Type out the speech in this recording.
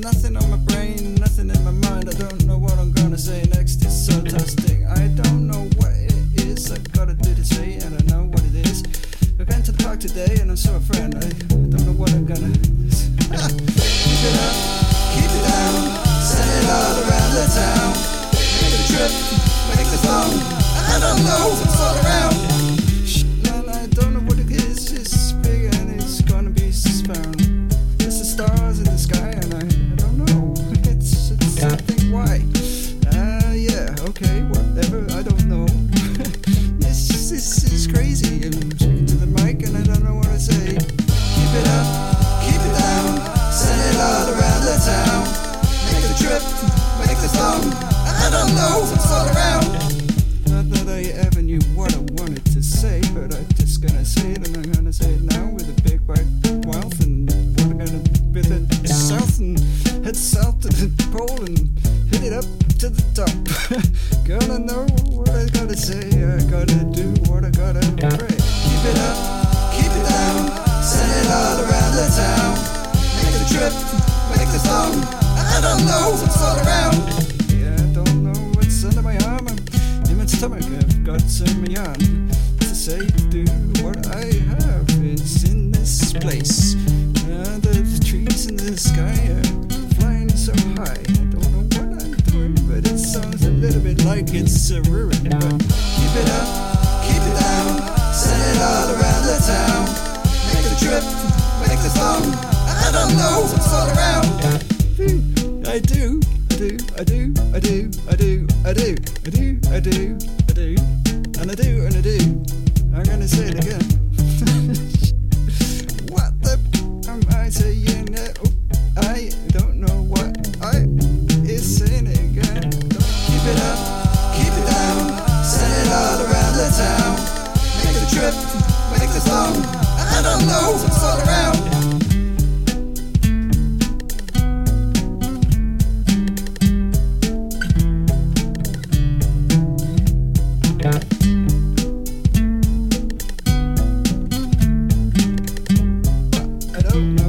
nothing on my brain, nothing in my mind. I don't know what I'm gonna say next. It's so fantastic. I don't know what it is. I gotta do to say, and I know what it is. I went to the park today, and I saw a friend. I don't know what I'm gonna. keep it up, keep it down, send it all around the town. Make a trip, whatever. I don't know. this this is crazy. I'm speaking to the mic, and I don't know what to say. Keep it up, keep it down, send it all around the town. Make the trip, make the phone. I don't know what's all around. Not that I ever knew what I wanted to say, but I'm just gonna say it, and I'm gonna say it now with a big white mouth, and I'm gonna with it south and head south to the to the top. gonna know what I gotta say, I gotta do what I gotta pray. Keep it up, keep it down, send it all around the town. Make the trip, make the phone. I don't know what's all around. Yeah, I don't know what's under my arm. I'm in my stomach. I've got some yarn to say, do what I have is in this place. Uh, the trees in the sky it sounds a little bit like it's a ruin. But keep it up, keep it down, send it all around the town. Make the trip, make the phone. I don't know what's all around. I do, I do, I do, I do, I do, I do, I do, I do, I do, and I do, and I do. I'm gonna say it again. trip, make this long. I don't know what's all around. I don't know.